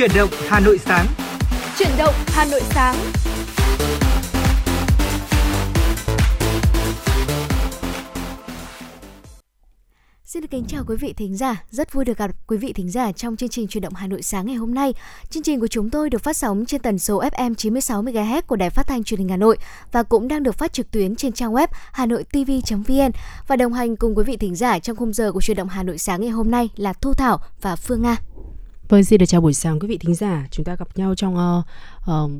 Chuyển động Hà Nội sáng. Chuyển động Hà Nội sáng. Xin được kính chào quý vị thính giả, rất vui được gặp quý vị thính giả trong chương trình truyền động Hà Nội sáng ngày hôm nay. Chương trình của chúng tôi được phát sóng trên tần số FM 96 MHz của Đài Phát thanh Truyền hình Hà Nội và cũng đang được phát trực tuyến trên trang web hanoitv.vn và đồng hành cùng quý vị thính giả trong khung giờ của truyền động Hà Nội sáng ngày hôm nay là Thu Thảo và Phương Nga. Vâng, xin được chào buổi sáng quý vị thính giả. Chúng ta gặp nhau trong uh, uh,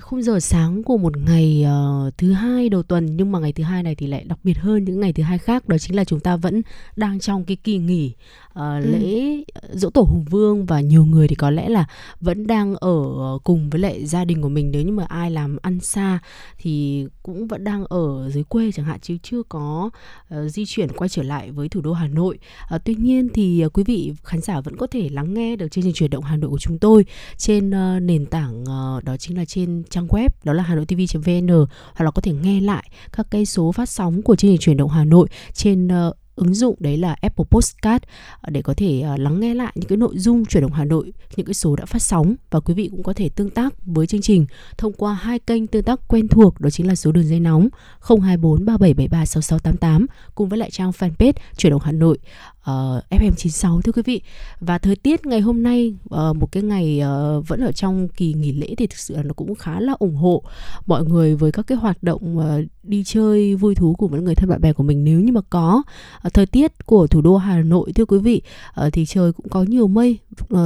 khung giờ sáng của một ngày uh, thứ hai đầu tuần nhưng mà ngày thứ hai này thì lại đặc biệt hơn những ngày thứ hai khác đó chính là chúng ta vẫn đang trong cái kỳ nghỉ uh, ừ. lễ dỗ tổ hùng vương và nhiều người thì có lẽ là vẫn đang ở cùng với lại gia đình của mình nếu như mà ai làm ăn xa thì cũng vẫn đang ở dưới quê chẳng hạn chứ chưa có uh, di chuyển quay trở lại với thủ đô Hà Nội. Uh, tuy nhiên thì uh, quý vị khán giả vẫn có thể lắng nghe được chương trình chuyển động Hà Nội của chúng tôi trên uh, nền tảng uh, đó chính là trên trang web đó là hanoitv.vn hoặc là có thể nghe lại các cái số phát sóng của chương trình chuyển động Hà Nội trên uh, ứng dụng đấy là Apple Podcast ờ, để có thể ờ, lắng nghe lại những cái nội dung chuyển động Hà Nội, những cái số đã phát sóng. Và quý vị cũng có thể tương tác với chương trình thông qua hai kênh tương tác quen thuộc đó chính là số đường dây nóng 024 3773 6688 cùng với lại trang fanpage chuyển động Hà Nội. Ờ, uh, FM96 thưa quý vị. Và thời tiết ngày hôm nay uh, một cái ngày uh, vẫn ở trong kỳ nghỉ lễ thì thực sự là nó cũng khá là ủng hộ mọi người với các cái hoạt động uh, đi chơi vui thú cùng với người thân bạn bè của mình nếu như mà có uh, thời tiết của thủ đô Hà Nội thưa quý vị uh, thì trời cũng có nhiều mây uh,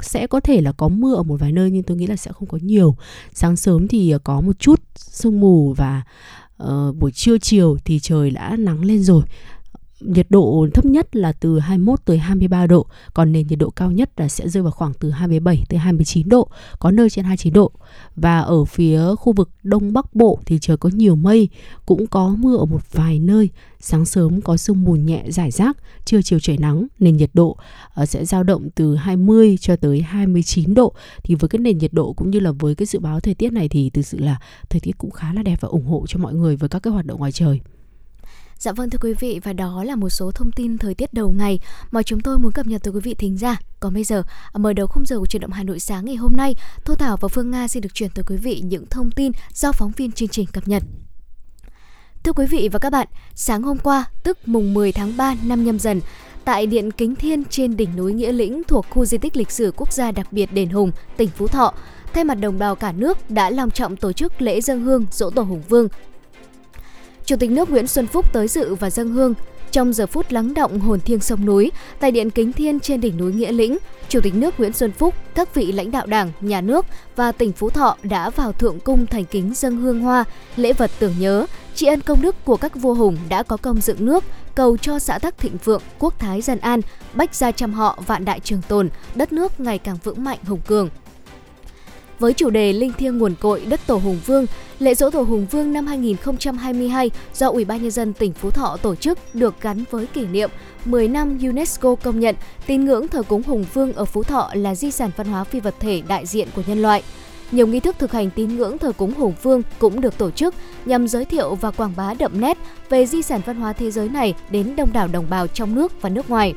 sẽ có thể là có mưa ở một vài nơi nhưng tôi nghĩ là sẽ không có nhiều. Sáng sớm thì uh, có một chút sương mù và uh, buổi trưa chiều thì trời đã nắng lên rồi nhiệt độ thấp nhất là từ 21 tới 23 độ, còn nền nhiệt độ cao nhất là sẽ rơi vào khoảng từ 27 tới 29 độ, có nơi trên 29 độ. Và ở phía khu vực Đông Bắc Bộ thì trời có nhiều mây, cũng có mưa ở một vài nơi. Sáng sớm có sương mù nhẹ rải rác, trưa chiều trời nắng, nền nhiệt độ ờ, sẽ dao động từ 20 cho tới 29 độ. Thì với cái nền nhiệt độ cũng như là với cái dự báo thời tiết này thì thực sự là thời tiết cũng khá là đẹp và ủng hộ cho mọi người với các cái hoạt động ngoài trời. Dạ vâng thưa quý vị và đó là một số thông tin thời tiết đầu ngày mà chúng tôi muốn cập nhật tới quý vị thính giả. Còn bây giờ, à, mở đầu khung giờ của chuyển động Hà Nội sáng ngày hôm nay, Thu Thảo và Phương Nga xin được chuyển tới quý vị những thông tin do phóng viên chương trình cập nhật. Thưa quý vị và các bạn, sáng hôm qua, tức mùng 10 tháng 3 năm nhâm dần, tại Điện Kính Thiên trên đỉnh núi Nghĩa Lĩnh thuộc khu di tích lịch sử quốc gia đặc biệt Đền Hùng, tỉnh Phú Thọ, thay mặt đồng bào cả nước đã long trọng tổ chức lễ dân hương dỗ tổ Hùng Vương Chủ tịch nước Nguyễn Xuân Phúc tới dự và dâng hương. Trong giờ phút lắng động hồn thiêng sông núi, tại Điện Kính Thiên trên đỉnh núi Nghĩa Lĩnh, Chủ tịch nước Nguyễn Xuân Phúc, các vị lãnh đạo Đảng, Nhà nước và tỉnh Phú Thọ đã vào thượng cung thành kính dâng hương hoa, lễ vật tưởng nhớ, tri ân công đức của các vua hùng đã có công dựng nước, cầu cho xã tắc thịnh vượng, quốc thái dân an, bách gia trăm họ vạn đại trường tồn, đất nước ngày càng vững mạnh hùng cường với chủ đề Linh thiêng nguồn cội đất tổ Hùng Vương, lễ dỗ tổ Hùng Vương năm 2022 do Ủy ban nhân dân tỉnh Phú Thọ tổ chức được gắn với kỷ niệm 10 năm UNESCO công nhận tín ngưỡng thờ cúng Hùng Vương ở Phú Thọ là di sản văn hóa phi vật thể đại diện của nhân loại. Nhiều nghi thức thực hành tín ngưỡng thờ cúng Hùng Vương cũng được tổ chức nhằm giới thiệu và quảng bá đậm nét về di sản văn hóa thế giới này đến đông đảo đồng bào trong nước và nước ngoài.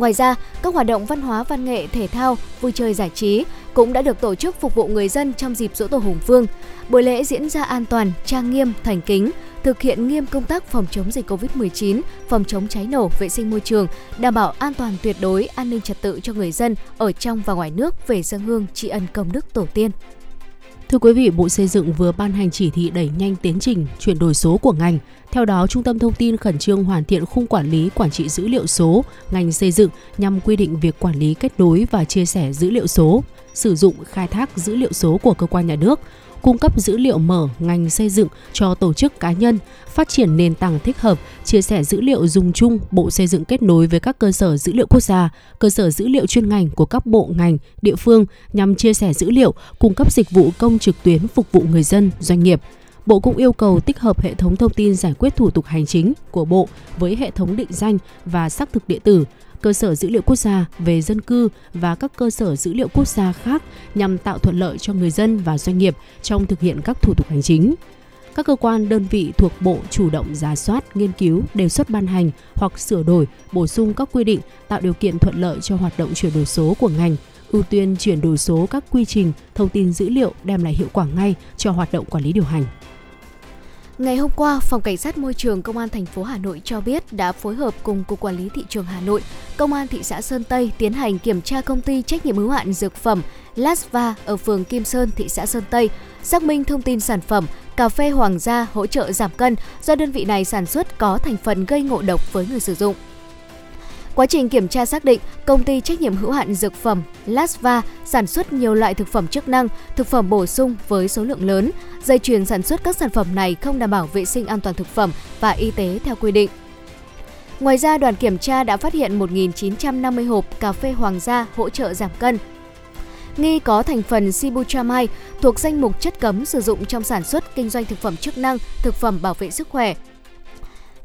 Ngoài ra, các hoạt động văn hóa, văn nghệ, thể thao, vui chơi giải trí cũng đã được tổ chức phục vụ người dân trong dịp dỗ tổ Hùng Vương. Buổi lễ diễn ra an toàn, trang nghiêm, thành kính, thực hiện nghiêm công tác phòng chống dịch COVID-19, phòng chống cháy nổ, vệ sinh môi trường, đảm bảo an toàn tuyệt đối an ninh trật tự cho người dân ở trong và ngoài nước về dân hương tri ân công đức tổ tiên. Thưa quý vị, Bộ Xây dựng vừa ban hành chỉ thị đẩy nhanh tiến trình chuyển đổi số của ngành. Theo đó, Trung tâm Thông tin khẩn trương hoàn thiện khung quản lý quản trị dữ liệu số ngành xây dựng nhằm quy định việc quản lý kết nối và chia sẻ dữ liệu số, sử dụng khai thác dữ liệu số của cơ quan nhà nước, cung cấp dữ liệu mở ngành xây dựng cho tổ chức cá nhân, phát triển nền tảng thích hợp, chia sẻ dữ liệu dùng chung, Bộ Xây dựng kết nối với các cơ sở dữ liệu quốc gia, cơ sở dữ liệu chuyên ngành của các bộ ngành, địa phương nhằm chia sẻ dữ liệu, cung cấp dịch vụ công trực tuyến phục vụ người dân, doanh nghiệp. Bộ cũng yêu cầu tích hợp hệ thống thông tin giải quyết thủ tục hành chính của Bộ với hệ thống định danh và xác thực điện tử, cơ sở dữ liệu quốc gia về dân cư và các cơ sở dữ liệu quốc gia khác nhằm tạo thuận lợi cho người dân và doanh nghiệp trong thực hiện các thủ tục hành chính. Các cơ quan đơn vị thuộc Bộ chủ động giả soát, nghiên cứu, đề xuất ban hành hoặc sửa đổi, bổ sung các quy định tạo điều kiện thuận lợi cho hoạt động chuyển đổi số của ngành, ưu tiên chuyển đổi số các quy trình, thông tin dữ liệu đem lại hiệu quả ngay cho hoạt động quản lý điều hành. Ngày hôm qua, Phòng Cảnh sát Môi trường Công an thành phố Hà Nội cho biết đã phối hợp cùng Cục Quản lý Thị trường Hà Nội, Công an thị xã Sơn Tây tiến hành kiểm tra công ty trách nhiệm hữu hạn dược phẩm Lasva ở phường Kim Sơn, thị xã Sơn Tây, xác minh thông tin sản phẩm cà phê Hoàng gia hỗ trợ giảm cân do đơn vị này sản xuất có thành phần gây ngộ độc với người sử dụng. Quá trình kiểm tra xác định, công ty trách nhiệm hữu hạn dược phẩm Lasva sản xuất nhiều loại thực phẩm chức năng, thực phẩm bổ sung với số lượng lớn. Dây chuyền sản xuất các sản phẩm này không đảm bảo vệ sinh an toàn thực phẩm và y tế theo quy định. Ngoài ra, đoàn kiểm tra đã phát hiện 1.950 hộp cà phê Hoàng gia hỗ trợ giảm cân, nghi có thành phần sibutramine thuộc danh mục chất cấm sử dụng trong sản xuất kinh doanh thực phẩm chức năng, thực phẩm bảo vệ sức khỏe.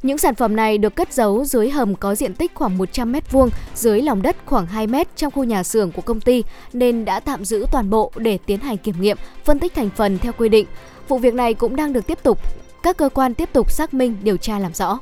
Những sản phẩm này được cất giấu dưới hầm có diện tích khoảng 100 m2 dưới lòng đất khoảng 2 m trong khu nhà xưởng của công ty nên đã tạm giữ toàn bộ để tiến hành kiểm nghiệm, phân tích thành phần theo quy định. Vụ việc này cũng đang được tiếp tục các cơ quan tiếp tục xác minh điều tra làm rõ.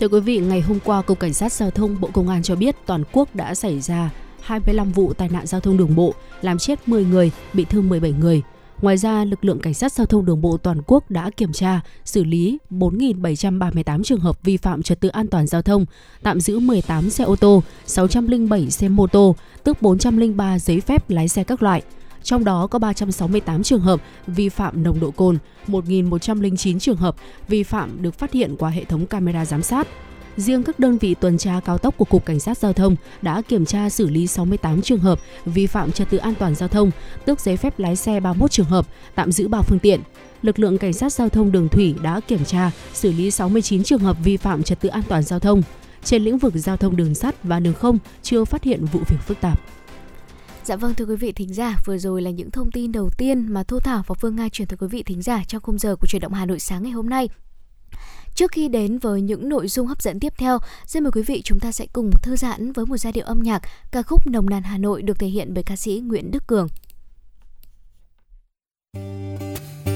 Thưa quý vị, ngày hôm qua Cục Cảnh sát Giao thông Bộ Công an cho biết toàn quốc đã xảy ra 25 vụ tai nạn giao thông đường bộ, làm chết 10 người, bị thương 17 người. Ngoài ra, lực lượng cảnh sát giao thông đường bộ toàn quốc đã kiểm tra, xử lý 4.738 trường hợp vi phạm trật tự an toàn giao thông, tạm giữ 18 xe ô tô, 607 xe mô tô, tước 403 giấy phép lái xe các loại. Trong đó có 368 trường hợp vi phạm nồng độ cồn, 1.109 trường hợp vi phạm được phát hiện qua hệ thống camera giám sát, Riêng các đơn vị tuần tra cao tốc của Cục Cảnh sát Giao thông đã kiểm tra xử lý 68 trường hợp vi phạm trật tự an toàn giao thông, tước giấy phép lái xe 31 trường hợp, tạm giữ 3 phương tiện. Lực lượng Cảnh sát Giao thông đường thủy đã kiểm tra, xử lý 69 trường hợp vi phạm trật tự an toàn giao thông. Trên lĩnh vực giao thông đường sắt và đường không chưa phát hiện vụ việc phức tạp. Dạ vâng thưa quý vị thính giả, vừa rồi là những thông tin đầu tiên mà Thu Thảo và Phương Nga chuyển tới quý vị thính giả trong khung giờ của truyền động Hà Nội sáng ngày hôm nay. Trước khi đến với những nội dung hấp dẫn tiếp theo, xin mời quý vị chúng ta sẽ cùng thư giãn với một giai điệu âm nhạc ca khúc Nồng nàn Hà Nội được thể hiện bởi ca sĩ Nguyễn Đức Cường. sinh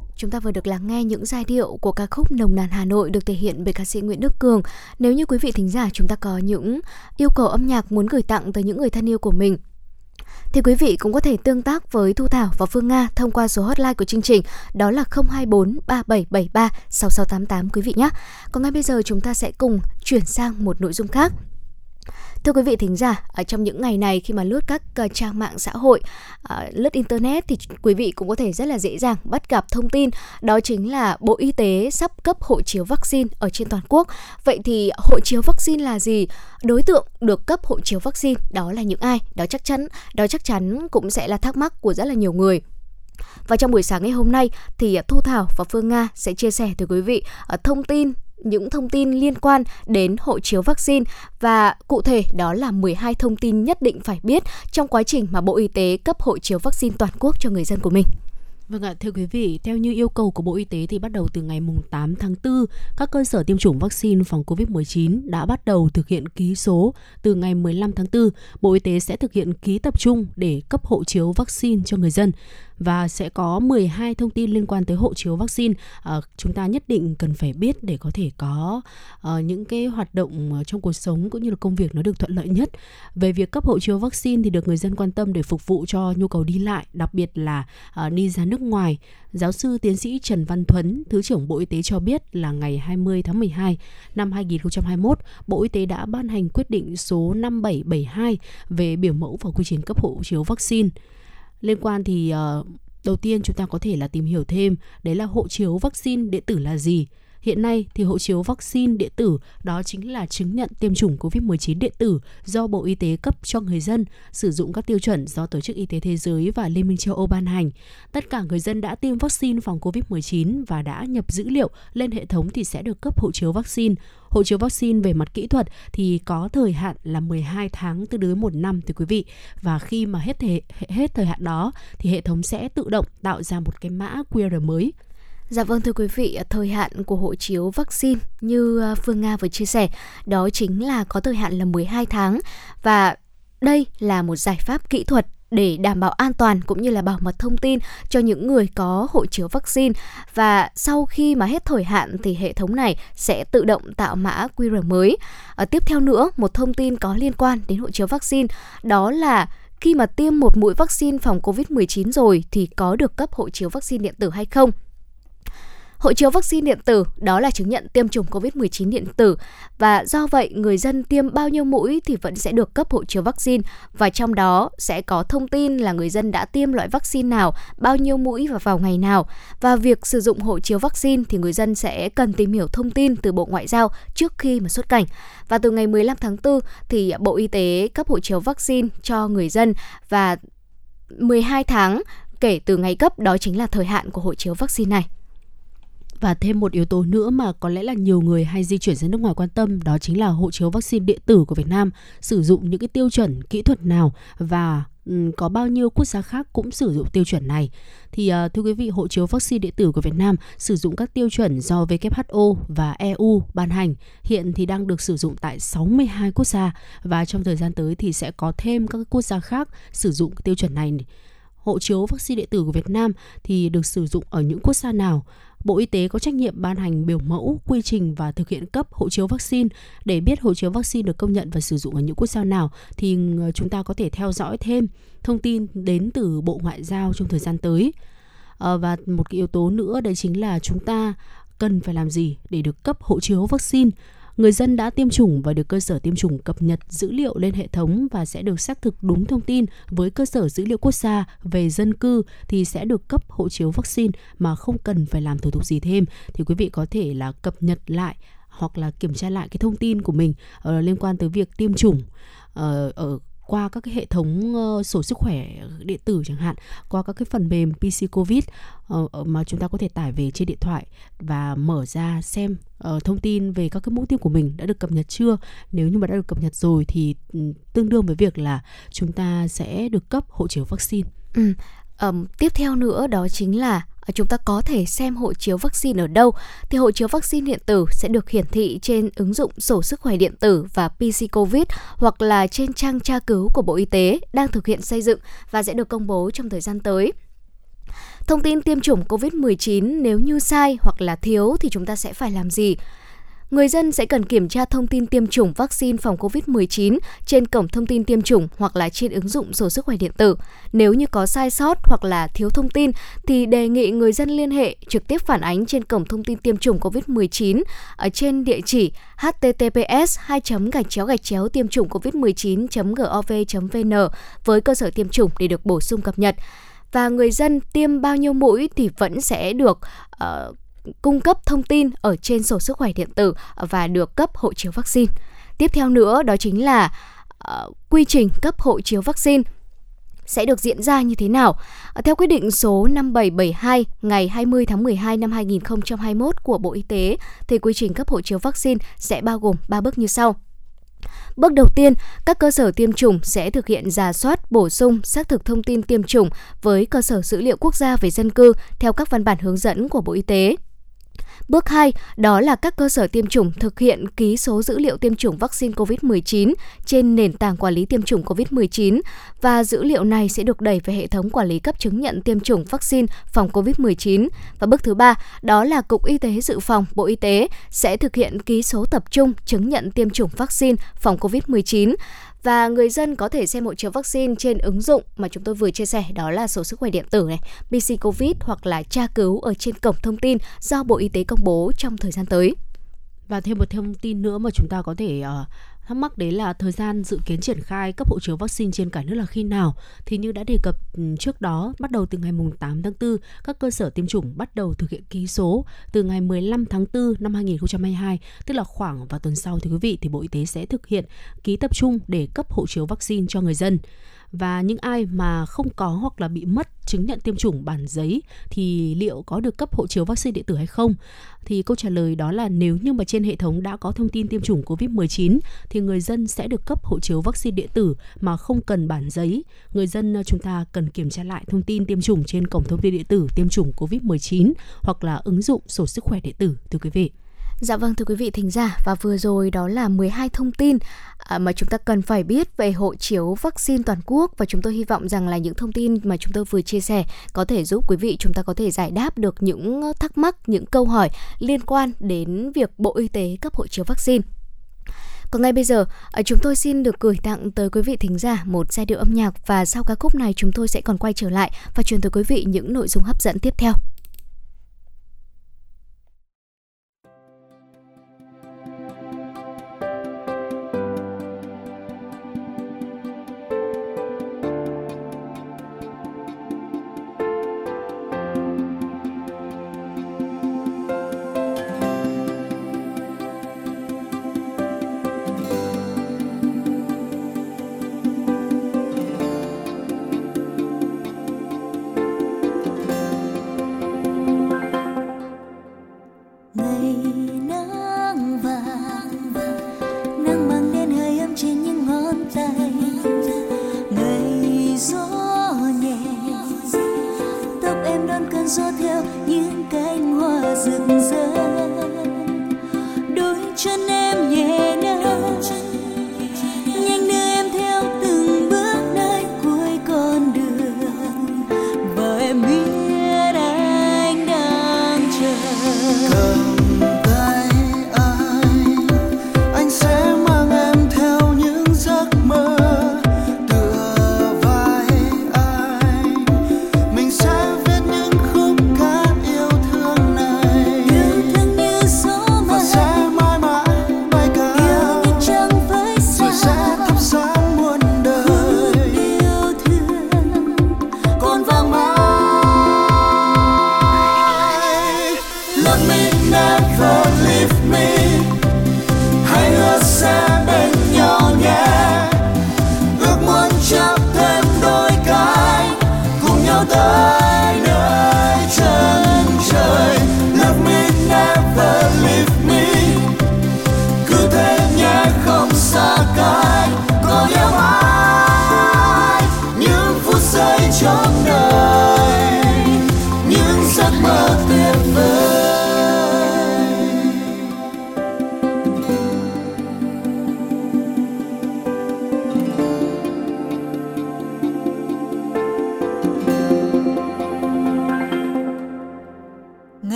chúng ta vừa được lắng nghe những giai điệu của ca khúc Nồng nàn Hà Nội được thể hiện bởi ca sĩ Nguyễn Đức Cường. Nếu như quý vị thính giả chúng ta có những yêu cầu âm nhạc muốn gửi tặng tới những người thân yêu của mình, thì quý vị cũng có thể tương tác với Thu Thảo và Phương Nga thông qua số hotline của chương trình, đó là 024 3773 6688 quý vị nhé. Còn ngay bây giờ chúng ta sẽ cùng chuyển sang một nội dung khác. Thưa quý vị thính giả, ở trong những ngày này khi mà lướt các ờ, trang mạng xã hội, ờ, lướt internet thì quý vị cũng có thể rất là dễ dàng bắt gặp thông tin đó chính là Bộ Y tế sắp cấp hộ chiếu vaccine ở trên toàn quốc. Vậy thì hộ chiếu vaccine là gì? Đối tượng được cấp hộ chiếu vaccine đó là những ai? Đó chắc chắn, đó chắc chắn cũng sẽ là thắc mắc của rất là nhiều người. Và trong buổi sáng ngày hôm nay thì ờ, Thu Thảo và Phương Nga sẽ chia sẻ tới quý vị thông tin những thông tin liên quan đến hộ chiếu vaccine và cụ thể đó là 12 thông tin nhất định phải biết trong quá trình mà Bộ Y tế cấp hộ chiếu vaccine toàn quốc cho người dân của mình. Vâng ạ, thưa quý vị, theo như yêu cầu của Bộ Y tế thì bắt đầu từ ngày mùng 8 tháng 4, các cơ sở tiêm chủng vaccine phòng COVID-19 đã bắt đầu thực hiện ký số. Từ ngày 15 tháng 4, Bộ Y tế sẽ thực hiện ký tập trung để cấp hộ chiếu vaccine cho người dân và sẽ có 12 thông tin liên quan tới hộ chiếu vaccine à, chúng ta nhất định cần phải biết để có thể có ờ, những cái hoạt động ờ, trong cuộc sống cũng như là công việc nó được thuận lợi nhất. Về việc cấp hộ chiếu vaccine thì được người dân quan tâm để phục vụ cho nhu cầu đi lại, đặc biệt là đi ra nước ngoài. Giáo sư tiến sĩ Trần Văn Thuấn, Thứ trưởng Bộ Y tế cho biết là ngày 20 tháng 12 năm 2021, Bộ Y tế đã ban hành quyết định số 5772 về biểu mẫu và quy trình cấp hộ chiếu vaccine liên quan thì uh, đầu tiên chúng ta có thể là tìm hiểu thêm đấy là hộ chiếu vaccine điện tử là gì. Hiện nay thì hộ chiếu vaccine điện tử đó chính là chứng nhận tiêm chủng COVID-19 điện tử do Bộ Y tế cấp cho người dân sử dụng các tiêu chuẩn do Tổ chức Y tế Thế giới và Liên minh châu Âu ban hành. Tất cả người dân đã tiêm vaccine phòng COVID-19 và đã nhập dữ liệu lên hệ thống thì sẽ được cấp hộ chiếu vaccine. Hộ chiếu vaccine về mặt kỹ thuật thì có thời hạn là 12 tháng từ dưới một năm thưa quý vị. Và khi mà hết thời, hết thời hạn đó thì hệ thống sẽ tự động tạo ra một cái mã QR mới Dạ vâng thưa quý vị, à, thời hạn của hộ chiếu vaccine như à, Phương Nga vừa chia sẻ, đó chính là có thời hạn là 12 tháng và đây là một giải pháp kỹ thuật để đảm bảo an toàn cũng như là bảo mật thông tin cho những người có hộ chiếu vaccine và sau khi mà hết thời hạn thì hệ thống này sẽ tự động tạo mã QR mới. À, tiếp theo nữa, một thông tin có liên quan đến hộ chiếu vaccine đó là khi mà tiêm một mũi vaccine phòng COVID-19 rồi thì có được cấp hộ chiếu vaccine điện tử hay không? Hộ chiếu vaccine điện tử đó là chứng nhận tiêm chủng COVID-19 điện tử và do vậy người dân tiêm bao nhiêu mũi thì vẫn sẽ được cấp hộ chiếu vaccine và trong đó sẽ có thông tin là người dân đã tiêm loại vaccine nào, bao nhiêu mũi và vào ngày nào. Và việc sử dụng hộ chiếu vaccine thì người dân sẽ cần tìm hiểu thông tin từ Bộ Ngoại giao trước khi mà xuất cảnh. Và từ ngày 15 tháng 4 thì Bộ Y tế cấp hộ chiếu vaccine cho người dân và 12 tháng kể từ ngày cấp đó chính là thời hạn của hộ chiếu vaccine này. Và thêm một yếu tố nữa mà có lẽ là nhiều người hay di chuyển ra nước ngoài quan tâm đó chính là hộ chiếu vaccine điện tử của Việt Nam sử dụng những cái tiêu chuẩn kỹ thuật nào và ừ, có bao nhiêu quốc gia khác cũng sử dụng tiêu chuẩn này. Thì uh, thưa quý vị, hộ chiếu vaccine điện tử của Việt Nam sử dụng các tiêu chuẩn do WHO và EU ban hành. Hiện thì đang được sử dụng tại 62 quốc gia và trong thời gian tới thì sẽ có thêm các quốc gia khác sử dụng tiêu chuẩn này. Hộ chiếu vaccine điện tử của Việt Nam thì được sử dụng ở những quốc gia nào? Bộ Y tế có trách nhiệm ban hành biểu mẫu, quy trình và thực hiện cấp hộ chiếu vaccine để biết hộ chiếu vaccine được công nhận và sử dụng ở những quốc gia nào thì ờ, chúng ta có thể theo dõi thêm thông tin đến từ Bộ Ngoại giao trong thời gian tới. À, và một cái yếu tố nữa đấy chính là chúng ta cần phải làm gì để được cấp hộ chiếu vaccine người dân đã tiêm chủng và được cơ sở tiêm chủng cập nhật dữ liệu lên hệ thống và sẽ được xác thực đúng thông tin với cơ sở dữ liệu quốc gia về dân cư thì sẽ được cấp hộ chiếu vaccine mà không cần phải làm thủ tục gì thêm. Thì quý vị có thể là cập nhật lại hoặc là kiểm tra lại cái thông tin của mình uh, liên quan tới việc tiêm chủng uh, ở qua các cái hệ thống uh, sổ sức khỏe điện tử chẳng hạn qua các cái phần mềm PC Covid uh, mà chúng ta có thể tải về trên điện thoại và mở ra xem uh, thông tin về các cái mũi tiêm của mình đã được cập nhật chưa nếu như mà đã được cập nhật rồi thì ừ, tương đương với việc là chúng ta sẽ được cấp hộ chiếu vaccine. Ừ. Um, tiếp theo nữa đó chính là À, chúng ta có thể xem hộ chiếu vaccine ở đâu thì hộ chiếu vaccine điện tử sẽ được hiển thị trên ứng dụng sổ sức khỏe điện tử và PC Covid hoặc là trên trang tra cứu của Bộ Y tế đang thực hiện xây dựng và sẽ được công bố trong thời gian tới. Thông tin tiêm chủng COVID-19 nếu như sai hoặc là thiếu thì chúng ta sẽ phải làm gì? Người dân sẽ cần kiểm tra thông tin tiêm chủng vaccine phòng COVID-19 trên cổng thông tin tiêm chủng hoặc là trên ứng dụng sổ sức khỏe điện tử. Nếu như có sai sót hoặc là thiếu thông tin thì đề nghị người dân liên hệ trực tiếp phản ánh trên cổng thông tin tiêm chủng COVID-19 ở trên địa chỉ https 2 gạch chéo gạch chéo tiêm chủng covid-19 gov vn với cơ sở tiêm chủng để được bổ sung cập nhật và người dân tiêm bao nhiêu mũi thì vẫn sẽ được uh, cung cấp thông tin ở trên sổ sức khỏe điện tử và được cấp hộ chiếu vaccine. Tiếp theo nữa đó chính là uh, quy trình cấp hộ chiếu vaccine sẽ được diễn ra như thế nào? Theo quyết định số 5772 ngày 20 tháng 12 năm 2021 của Bộ Y tế thì quy trình cấp hộ chiếu vaccine sẽ bao gồm 3 bước như sau. Bước đầu tiên, các cơ sở tiêm chủng sẽ thực hiện giả soát, bổ sung, xác thực thông tin tiêm chủng với cơ sở dữ liệu quốc gia về dân cư theo các văn bản hướng dẫn của Bộ Y tế. Bước 2, đó là các cơ sở tiêm chủng thực hiện ký số dữ liệu tiêm chủng vaccine COVID-19 trên nền tảng quản lý tiêm chủng COVID-19 và dữ liệu này sẽ được đẩy về hệ thống quản lý cấp chứng nhận tiêm chủng vaccine phòng COVID-19. Và bước thứ ba, đó là Cục Y tế Dự phòng Bộ Y tế sẽ thực hiện ký số tập trung chứng nhận tiêm chủng vaccine phòng COVID-19 và người dân có thể xem hộ chiếu vaccine trên ứng dụng mà chúng tôi vừa chia sẻ đó là sổ sức khỏe điện tử này, PC Covid hoặc là tra cứu ở trên cổng thông tin do Bộ Y tế công bố trong thời gian tới. Và thêm một thông tin nữa mà chúng ta có thể uh, thắc mắc đấy là thời gian dự kiến triển khai cấp hộ chiếu vaccine trên cả nước là khi nào? Thì như đã đề cập ừ, trước đó, bắt đầu từ ngày 8 tháng 4 các cơ sở tiêm chủng bắt đầu thực hiện ký số từ ngày 15 tháng 4 năm 2022 tức là khoảng vào tuần sau thì quý vị, thì Bộ Y tế sẽ thực hiện ký tập trung để cấp hộ chiếu vaccine cho người dân và những ai mà không có hoặc là bị mất chứng nhận tiêm chủng bản giấy thì liệu có được cấp hộ chiếu vaccine điện tử hay không? Thì câu trả lời đó là nếu như mà trên hệ thống đã có thông tin tiêm chủng COVID-19 thì người dân sẽ được cấp hộ chiếu vaccine điện tử mà không cần bản giấy. Người dân ờ, chúng ta cần kiểm tra lại thông tin tiêm chủng trên cổng thông tin điện tử tiêm chủng COVID-19 hoặc là ứng dụng sổ sức khỏe điện tử, thưa quý vị. Dạ vâng thưa quý vị thính giả và vừa rồi đó là 12 thông tin à, mà chúng ta cần phải biết về hộ chiếu vaccine toàn quốc và chúng tôi hy vọng rằng là những thông tin mà chúng tôi vừa chia sẻ có thể giúp quý vị chúng ta có thể giải đáp được những thắc mắc, những câu hỏi liên quan đến việc Bộ Y tế cấp hộ chiếu vaccine. Còn ngay bây giờ, à, chúng tôi xin được gửi tặng tới quý vị thính giả một giai điệu âm nhạc và sau ca khúc này chúng tôi sẽ còn quay trở lại và truyền tới quý vị những nội dung hấp dẫn tiếp theo.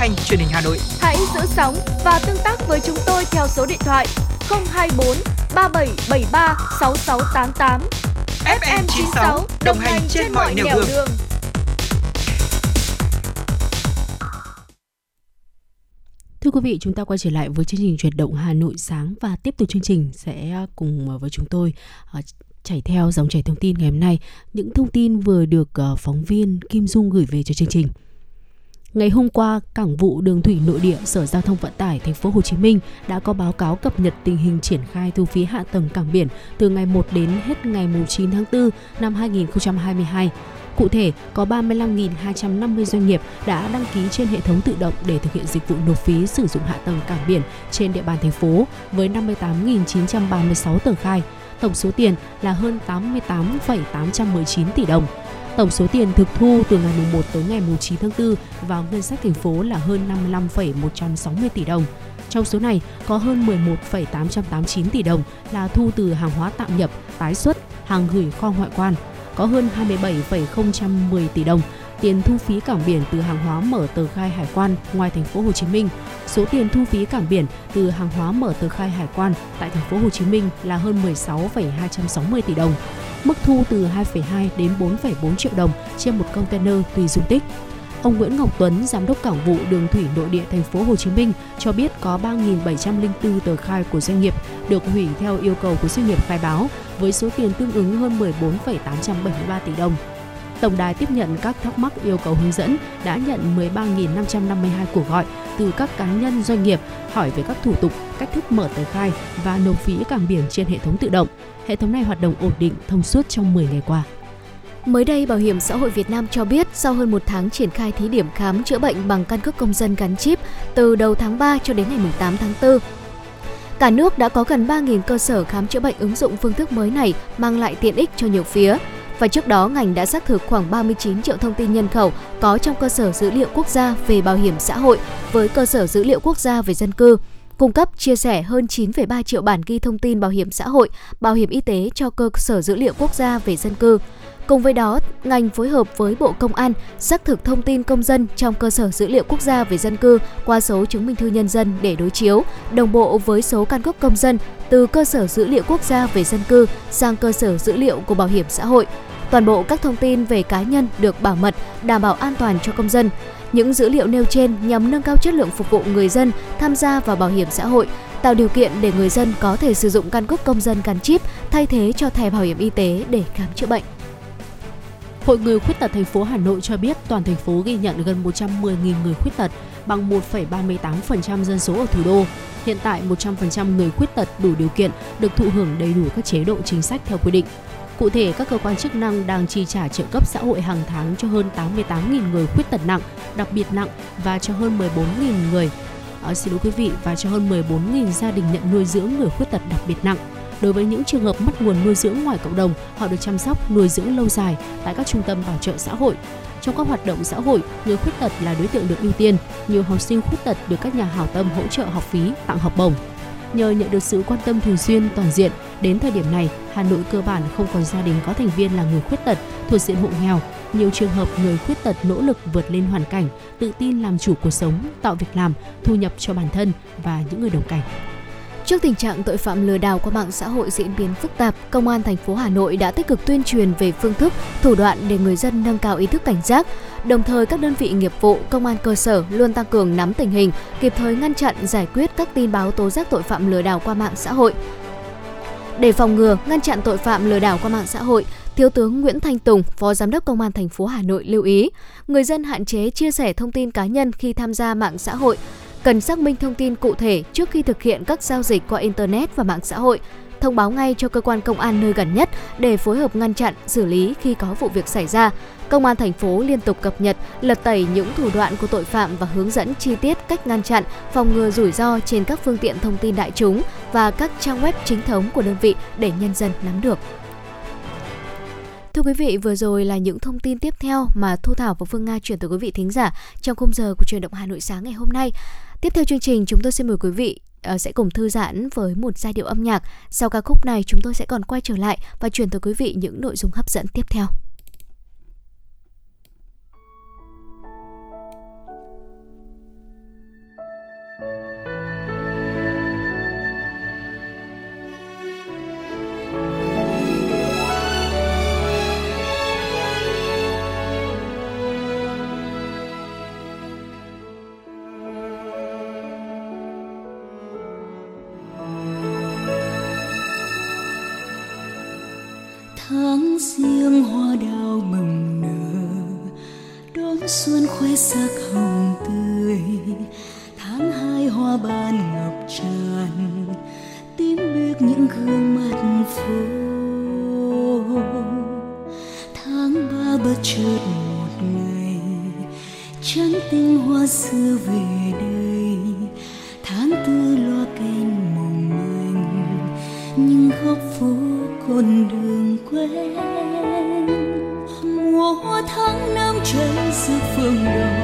Thanh truyền hình Hà Nội. Hãy giữ sóng và tương tác với chúng tôi theo số điện thoại 024 3773 6688. FM 96 đồng hành trên, trên mọi nẻo đường. đường. Thưa quý vị, chúng ta quay trở lại với chương trình chuyển động Hà Nội sáng và tiếp tục chương trình sẽ cùng với chúng tôi uh, chảy theo dòng chảy thông tin ngày hôm nay những thông tin vừa được uh, phóng viên Kim Dung gửi về cho chương trình. Ngày hôm qua, Cảng vụ Đường thủy Nội địa Sở Giao thông Vận tải Thành phố Hồ Chí Minh đã có báo cáo cập nhật tình hình triển khai thu phí hạ tầng cảng biển từ ngày 1 đến hết ngày 9 tháng 4 năm 2022. Cụ thể, có 35.250 doanh nghiệp đã đăng ký trên hệ thống tự động để thực hiện dịch vụ nộp phí sử dụng hạ tầng cảng biển trên địa bàn thành phố với 58.936 tờ khai tổng số tiền là hơn 88,819 tỷ đồng. Tổng số tiền thực thu từ ngày 1 tới ngày 9 tháng 4 vào ngân sách thành phố là hơn 55,160 tỷ đồng. Trong số này có hơn 11,889 tỷ đồng là thu từ hàng hóa tạm nhập, tái xuất, hàng gửi kho ngoại quan, có hơn 27,010 tỷ đồng tiền thu phí cảng biển từ hàng hóa mở tờ khai hải quan ngoài thành phố Hồ Chí Minh. Số tiền thu phí cảng biển từ hàng hóa mở tờ khai hải quan tại thành phố Hồ Chí Minh là hơn 16,260 tỷ đồng. Mức thu từ 2,2 đến 4,4 triệu đồng trên một container tùy dung tích. Ông Nguyễn Ngọc Tuấn, giám đốc cảng vụ đường thủy nội địa thành phố Hồ Chí Minh cho biết có 3.704 tờ khai của doanh nghiệp được hủy theo yêu cầu của doanh nghiệp khai báo với số tiền tương ứng hơn 14,873 tỷ đồng. Tổng đài tiếp nhận các thắc mắc yêu cầu hướng dẫn đã nhận 13.552 cuộc gọi từ các cá nhân doanh nghiệp hỏi về các thủ tục, cách thức mở tờ khai và nộp phí cảng biển trên hệ thống tự động. Hệ thống này hoạt động ổn định, thông suốt trong 10 ngày qua. Mới đây, Bảo hiểm xã hội Việt Nam cho biết sau hơn một tháng triển khai thí điểm khám chữa bệnh bằng căn cước công dân gắn chip từ đầu tháng 3 cho đến ngày 8 tháng 4, Cả nước đã có gần 3.000 cơ sở khám chữa bệnh ứng dụng phương thức mới này mang lại tiện ích cho nhiều phía. Và trước đó, ngành đã xác thực khoảng 39 triệu thông tin nhân khẩu có trong cơ sở dữ liệu quốc gia về bảo hiểm xã hội với cơ sở dữ liệu quốc gia về dân cư cung cấp chia sẻ hơn 9,3 triệu bản ghi thông tin bảo hiểm xã hội, bảo hiểm y tế cho cơ sở dữ liệu quốc gia về dân cư. Cùng với đó, ngành phối hợp với Bộ Công an xác thực thông tin công dân trong cơ sở dữ liệu quốc gia về dân cư qua số chứng minh thư nhân dân để đối chiếu, đồng bộ với số căn cước công dân từ cơ sở dữ liệu quốc gia về dân cư sang cơ sở dữ liệu của bảo hiểm xã hội. Toàn bộ các thông tin về cá nhân được bảo mật, đảm bảo an toàn cho công dân. Những dữ liệu nêu trên nhằm nâng cao chất lượng phục vụ người dân tham gia vào bảo hiểm xã hội, tạo điều kiện để người dân có thể sử dụng căn cước công dân gắn chip thay thế cho thẻ bảo hiểm y tế để khám chữa bệnh. Hội người khuyết tật thành phố Hà Nội cho biết toàn thành phố ghi nhận gần 110.000 người khuyết tật, bằng 1,38% dân số ở thủ đô. Hiện tại 100% người khuyết tật đủ điều kiện được thụ hưởng đầy đủ các chế độ chính sách theo quy định. Cụ thể, các cơ quan chức năng đang chi trả trợ cấp xã hội hàng tháng cho hơn 88.000 người khuyết tật nặng, đặc biệt nặng và cho hơn 14.000 người à, xin lỗi quý vị và cho hơn 14.000 gia đình nhận nuôi dưỡng người khuyết tật đặc biệt nặng Đối với những trường hợp mất nguồn nuôi dưỡng ngoài cộng đồng, họ được chăm sóc, nuôi dưỡng lâu dài tại các trung tâm bảo trợ xã hội. Trong các hoạt động xã hội, người khuyết tật là đối tượng được ưu tiên. Nhiều học sinh khuyết tật được các nhà hảo tâm hỗ trợ học phí, tặng học bổng. Nhờ nhận được sự quan tâm thường xuyên toàn diện, đến thời điểm này, Hà Nội cơ bản không còn gia đình có thành viên là người khuyết tật thuộc diện hộ nghèo. Nhiều trường hợp người khuyết tật nỗ lực vượt lên hoàn cảnh, tự tin làm chủ cuộc sống, tạo việc làm, thu nhập cho bản thân và những người đồng cảnh. Trước tình trạng tội phạm lừa đảo qua mạng xã hội diễn biến phức tạp, Công an thành phố Hà Nội đã tích cực tuyên truyền về phương thức, thủ đoạn để người dân nâng cao ý thức cảnh giác. Đồng thời các đơn vị nghiệp vụ, công an cơ sở luôn tăng cường nắm tình hình, kịp thời ngăn chặn, giải quyết các tin báo tố giác tội phạm lừa đảo qua mạng xã hội. Để phòng ngừa, ngăn chặn tội phạm lừa đảo qua mạng xã hội, Thiếu tướng Nguyễn Thanh Tùng, Phó Giám đốc Công an thành phố Hà Nội lưu ý, người dân hạn chế chia sẻ thông tin cá nhân khi tham gia mạng xã hội, cần xác minh thông tin cụ thể trước khi thực hiện các giao dịch qua internet và mạng xã hội thông báo ngay cho cơ quan công an nơi gần nhất để phối hợp ngăn chặn, xử lý khi có vụ việc xảy ra. Công an thành phố liên tục cập nhật, lật tẩy những thủ đoạn của tội phạm và hướng dẫn chi tiết cách ngăn chặn, phòng ngừa rủi ro trên các phương tiện thông tin đại chúng và các trang web chính thống của đơn vị để nhân dân nắm được. Thưa quý vị, vừa rồi là những thông tin tiếp theo mà Thu Thảo và Phương Nga chuyển tới quý vị thính giả trong khung giờ của truyền động Hà Nội sáng ngày hôm nay. Tiếp theo chương trình chúng tôi xin mời quý vị ờ, sẽ cùng thư giãn với một giai điệu âm nhạc. Sau ca khúc này chúng tôi sẽ còn quay trở lại và chuyển tới quý vị những nội dung hấp dẫn tiếp theo. Xuân khoe sắc hồng tươi. Tháng hai hoa ban ngập tràn tím biếc những gương mặt phố tháng ba bất chợt một ngày trắng tinh hoa xưa về đây. Tháng tư loa kèn mong manh, nhưng góc phố con đường quen mùa hoa tháng năm cháy giữa phương đỏ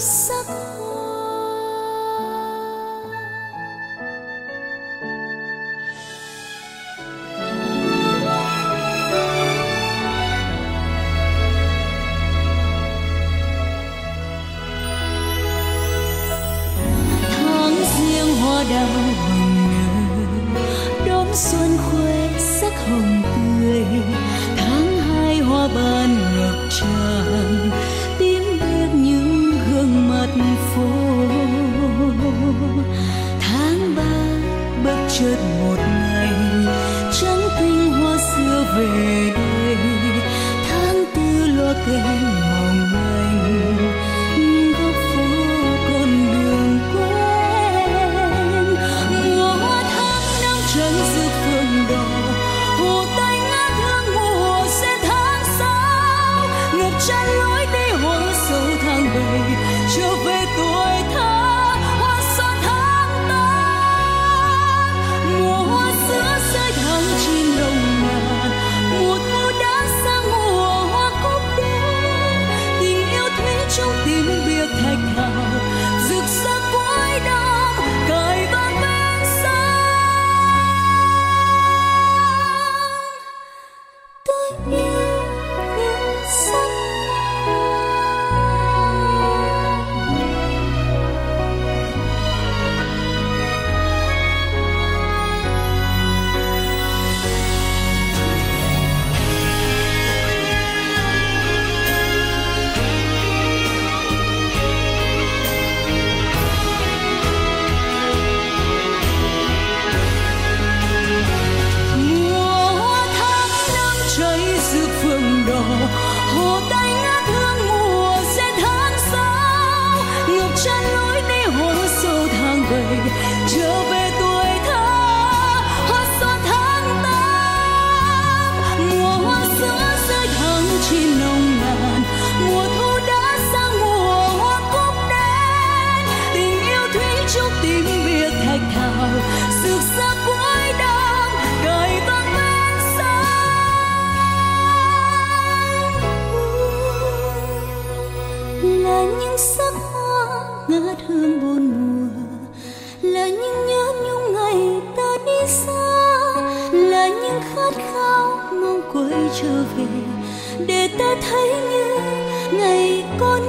sắc thấy như ngày con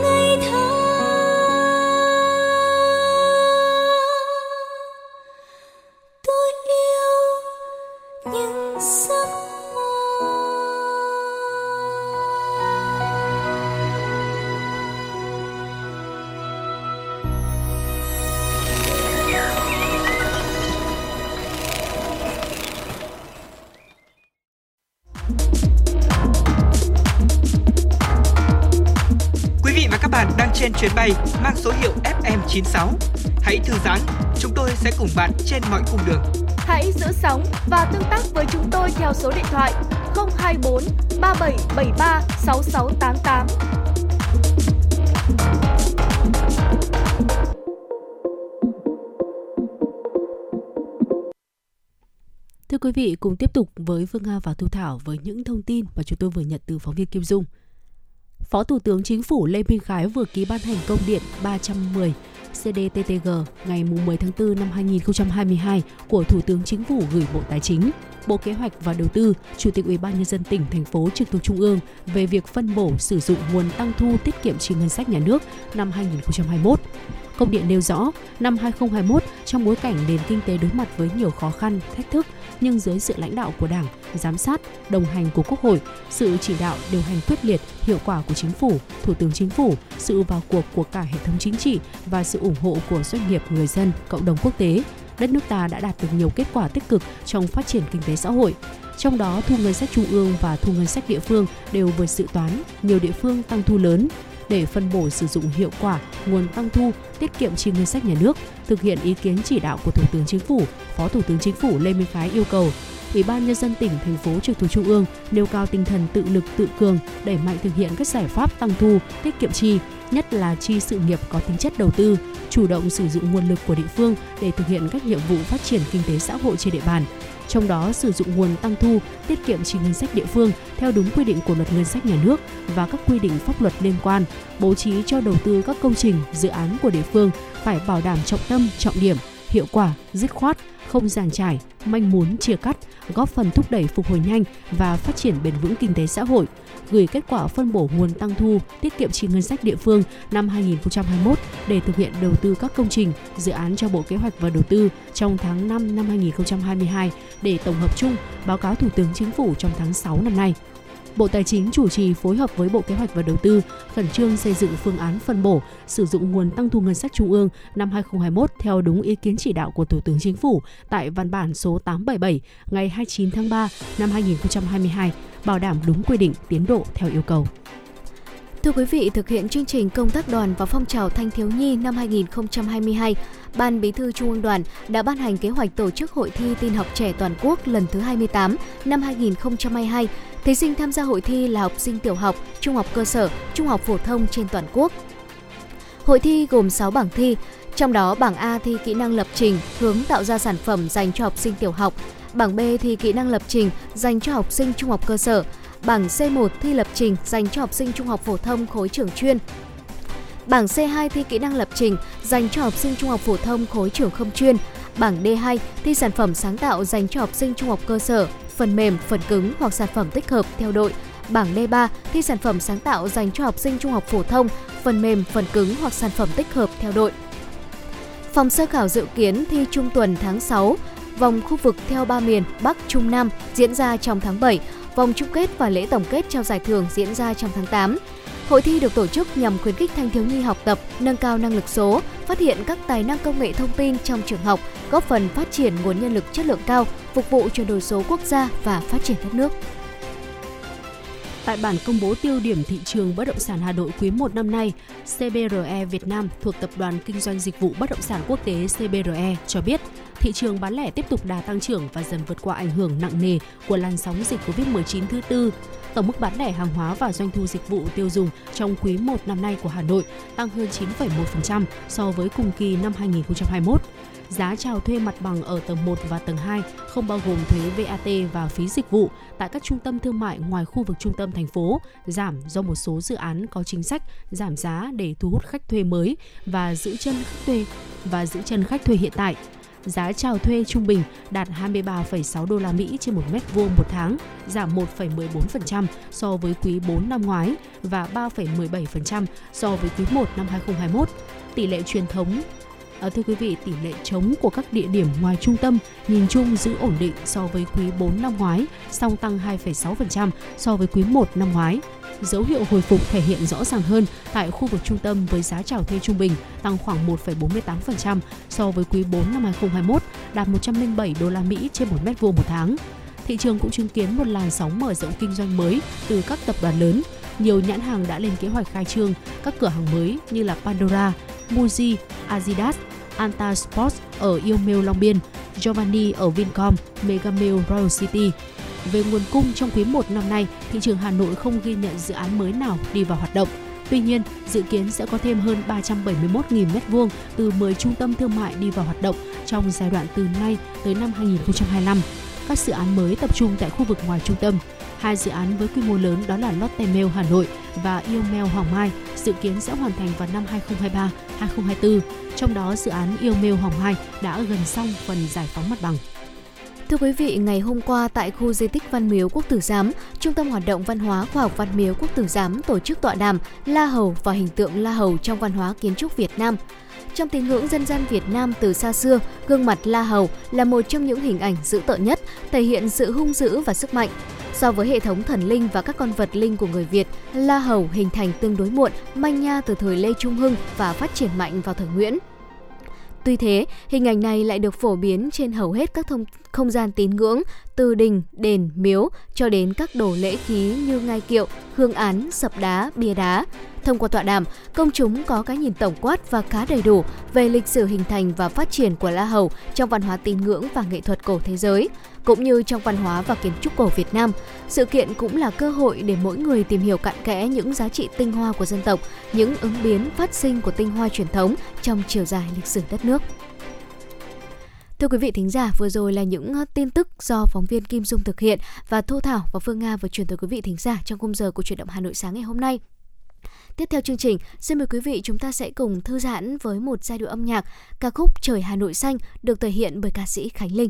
mang số hiệu FM96. Hãy thư giãn, chúng tôi sẽ cùng bạn trên mọi cung đường. Hãy giữ sóng và tương tác với chúng tôi theo số điện thoại 024 3773 6688. Thưa quý vị, cùng tiếp tục với Phương Nga và Thu Thảo với những thông tin mà chúng tôi vừa nhận từ phóng viên Kim Dung. Phó Thủ tướng Chính phủ Lê Minh Khái vừa ký ban hành công điện 310 CDTTG ngày 10 tháng 4 năm 2022 của Thủ tướng Chính phủ gửi Bộ Tài chính, Bộ Kế hoạch và Đầu tư, Chủ tịch Ủy ban nhân dân tỉnh thành phố trực thuộc Trung ương về việc phân bổ sử dụng nguồn tăng thu tiết kiệm chi ngân sách nhà nước năm 2021. Công điện nêu rõ, năm 2021 trong bối cảnh nền kinh tế đối mặt với nhiều khó khăn, thách thức, nhưng dưới sự lãnh đạo của Đảng, giám sát, đồng hành của Quốc hội, sự chỉ đạo điều hành quyết liệt, hiệu quả của Chính phủ, Thủ tướng Chính phủ, sự vào cuộc của cả hệ thống chính trị và sự ủng hộ của doanh nghiệp, người dân, cộng đồng quốc tế, đất nước ta đã đạt được nhiều kết quả tích cực trong phát triển kinh tế xã hội. Trong đó, thu ngân sách trung ương và thu ngân sách địa phương đều vượt dự toán, nhiều địa phương tăng thu lớn, để phân bổ sử dụng hiệu quả nguồn tăng thu, tiết kiệm chi ngân sách nhà nước, thực hiện ý kiến chỉ đạo của Thủ tướng Chính phủ, Phó Thủ tướng Chính phủ Lê Minh Khái yêu cầu Ủy ban nhân dân tỉnh, thành phố trực thuộc trung ương nêu cao tinh thần tự lực tự cường, đẩy mạnh thực hiện các giải pháp tăng thu, tiết kiệm chi, nhất là chi sự nghiệp có tính chất đầu tư, chủ động sử dụng nguồn lực của địa phương để thực hiện các nhiệm vụ phát triển kinh tế xã hội trên địa bàn. Trong đó sử dụng nguồn tăng thu, tiết kiệm chi ngân sách địa phương theo đúng quy định của luật ngân sách nhà nước và các quy định pháp luật liên quan, bố trí cho đầu tư các công trình, dự án của địa phương phải bảo đảm trọng tâm, trọng điểm, hiệu quả, dứt khoát, không giàn trải, manh muốn chia cắt, góp phần thúc đẩy phục hồi nhanh và phát triển bền vững kinh tế xã hội, gửi kết quả phân bổ nguồn tăng thu, tiết kiệm chi ngân sách địa phương năm 2021 để thực hiện đầu tư các công trình, dự án cho Bộ Kế hoạch và Đầu tư trong tháng 5 năm 2022 để tổng hợp chung báo cáo Thủ tướng Chính phủ trong tháng 6 năm nay. Bộ Tài chính chủ trì phối hợp với Bộ Kế hoạch và Đầu tư khẩn trương xây dựng phương án phân bổ, sử dụng nguồn tăng thu ngân sách trung ương năm 2021 theo đúng ý kiến chỉ đạo của Thủ tướng Chính phủ tại văn bản số 877 ngày 29 tháng 3 năm 2022, bảo đảm đúng quy định tiến độ theo yêu cầu. Thưa quý vị, thực hiện chương trình công tác đoàn và phong trào thanh thiếu nhi năm 2022, Ban Bí thư Trung ương Đoàn đã ban hành kế hoạch tổ chức hội thi tin học trẻ toàn quốc lần thứ 28 năm 2022 Thí sinh tham gia hội thi là học sinh tiểu học, trung học cơ sở, trung học phổ thông trên toàn quốc. Hội thi gồm 6 bảng thi, trong đó bảng A thi kỹ năng lập trình, hướng tạo ra sản phẩm dành cho học sinh tiểu học. Bảng B thi kỹ năng lập trình dành cho học sinh trung học cơ sở. Bảng C1 thi lập trình dành cho học sinh trung học phổ thông khối trường chuyên. Bảng C2 thi kỹ năng lập trình dành cho học sinh trung học phổ thông khối trường không chuyên. Bảng D2 thi sản phẩm sáng tạo dành cho học sinh trung học cơ sở, phần mềm, phần cứng hoặc sản phẩm tích hợp theo đội. Bảng D3 thi sản phẩm sáng tạo dành cho học sinh trung học phổ thông, phần mềm, phần cứng hoặc sản phẩm tích hợp theo đội. Phòng sơ khảo dự kiến thi trung tuần tháng 6, vòng khu vực theo ba miền Bắc, Trung, Nam diễn ra trong tháng 7, vòng chung kết và lễ tổng kết trao giải thưởng diễn ra trong tháng 8. Hội thi được tổ chức nhằm khuyến khích thanh thiếu nhi học tập, nâng cao năng lực số, phát hiện các tài năng công nghệ thông tin trong trường học, góp phần phát triển nguồn nhân lực chất lượng cao, phục vụ chuyển đổi số quốc gia và phát triển đất nước. Tại bản công bố tiêu điểm thị trường bất động sản Hà Nội quý 1 năm nay, CBRE Việt Nam thuộc Tập đoàn Kinh doanh Dịch vụ Bất động sản Quốc tế CBRE cho biết, thị trường bán lẻ tiếp tục đà tăng trưởng và dần vượt qua ảnh hưởng nặng nề của làn sóng dịch Covid-19 thứ tư. Tổng mức bán lẻ hàng hóa và doanh thu dịch vụ tiêu dùng trong quý 1 năm nay của Hà Nội tăng hơn 9,1% so với cùng kỳ năm 2021 giá chào thuê mặt bằng ở tầng 1 và tầng 2 không bao gồm thuế VAT và phí dịch vụ tại các trung tâm thương mại ngoài khu vực trung tâm thành phố giảm do một số dự án có chính sách giảm giá để thu hút khách thuê mới và giữ chân khách thuê và giữ chân khách thuê hiện tại giá chào thuê trung bình đạt 23,6 đô la Mỹ trên một mét vuông một tháng, giảm 1,14% so với quý 4 năm ngoái và 3,17% so với quý 1 năm 2021. Tỷ lệ truyền thống À, thưa quý vị, tỷ lệ chống của các địa điểm ngoài trung tâm nhìn chung giữ ổn định so với quý 4 năm ngoái, song tăng 2,6% so với quý 1 năm ngoái. Dấu hiệu hồi phục thể hiện rõ ràng hơn tại khu vực trung tâm với giá chào thuê trung bình tăng khoảng 1,48% so với quý 4 năm 2021, đạt 107 đô la Mỹ trên 1 mét vuông một tháng. Thị trường cũng chứng kiến một làn sóng mở rộng kinh doanh mới từ các tập đoàn lớn. Nhiều nhãn hàng đã lên kế hoạch khai trương các cửa hàng mới như là Pandora, Muji, Adidas, Anta Sports ở Yêu Long Biên, Giovanni ở Vincom, Megamail Royal City. Về nguồn cung trong quý 1 năm nay, thị trường Hà Nội không ghi nhận dự án mới nào đi vào hoạt động. Tuy nhiên, dự kiến sẽ có thêm hơn 371.000 m2 từ 10 trung tâm thương mại đi vào hoạt động trong giai đoạn từ nay tới năm 2025. Các dự án mới tập trung tại khu vực ngoài trung tâm. Hai dự án với quy mô lớn đó là Lotte Mail Hà Nội và Yêu Mail Hoàng Mai dự kiến sẽ hoàn thành vào năm 2023-2024. Trong đó, dự án Yêu Mail Hoàng Mai đã gần xong phần giải phóng mặt bằng. Thưa quý vị, ngày hôm qua tại khu di tích Văn Miếu Quốc Tử Giám, Trung tâm Hoạt động Văn hóa Khoa học Văn Miếu Quốc Tử Giám tổ chức tọa đàm La Hầu và hình tượng La Hầu trong văn hóa kiến trúc Việt Nam. Trong tín ngưỡng dân gian Việt Nam từ xa xưa, gương mặt La Hầu là một trong những hình ảnh dữ tợn nhất, thể hiện sự hung dữ và sức mạnh. So với hệ thống thần linh và các con vật linh của người Việt, La Hầu hình thành tương đối muộn, manh nha từ thời Lê Trung Hưng và phát triển mạnh vào thời Nguyễn. Tuy thế, hình ảnh này lại được phổ biến trên hầu hết các thông, không gian tín ngưỡng, từ đình, đền, miếu cho đến các đồ lễ khí như ngai kiệu, hương án, sập đá, bia đá. Thông qua tọa đàm, công chúng có cái nhìn tổng quát và khá đầy đủ về lịch sử hình thành và phát triển của La Hầu trong văn hóa tín ngưỡng và nghệ thuật cổ thế giới, cũng như trong văn hóa và kiến trúc cổ Việt Nam. Sự kiện cũng là cơ hội để mỗi người tìm hiểu cặn kẽ những giá trị tinh hoa của dân tộc, những ứng biến phát sinh của tinh hoa truyền thống trong chiều dài lịch sử đất nước. Thưa quý vị thính giả, vừa rồi là những ờ, tin tức do phóng viên Kim Dung thực hiện và Thu Thảo và Phương Nga vừa truyền tới quý vị thính giả trong khung giờ của chuyển động Hà Nội sáng ngày hôm nay. Tiếp theo chương trình, xin mời quý vị chúng ta sẽ cùng thư giãn với một giai điệu âm nhạc ca khúc Trời Hà Nội xanh được thể hiện bởi ca sĩ Khánh Linh.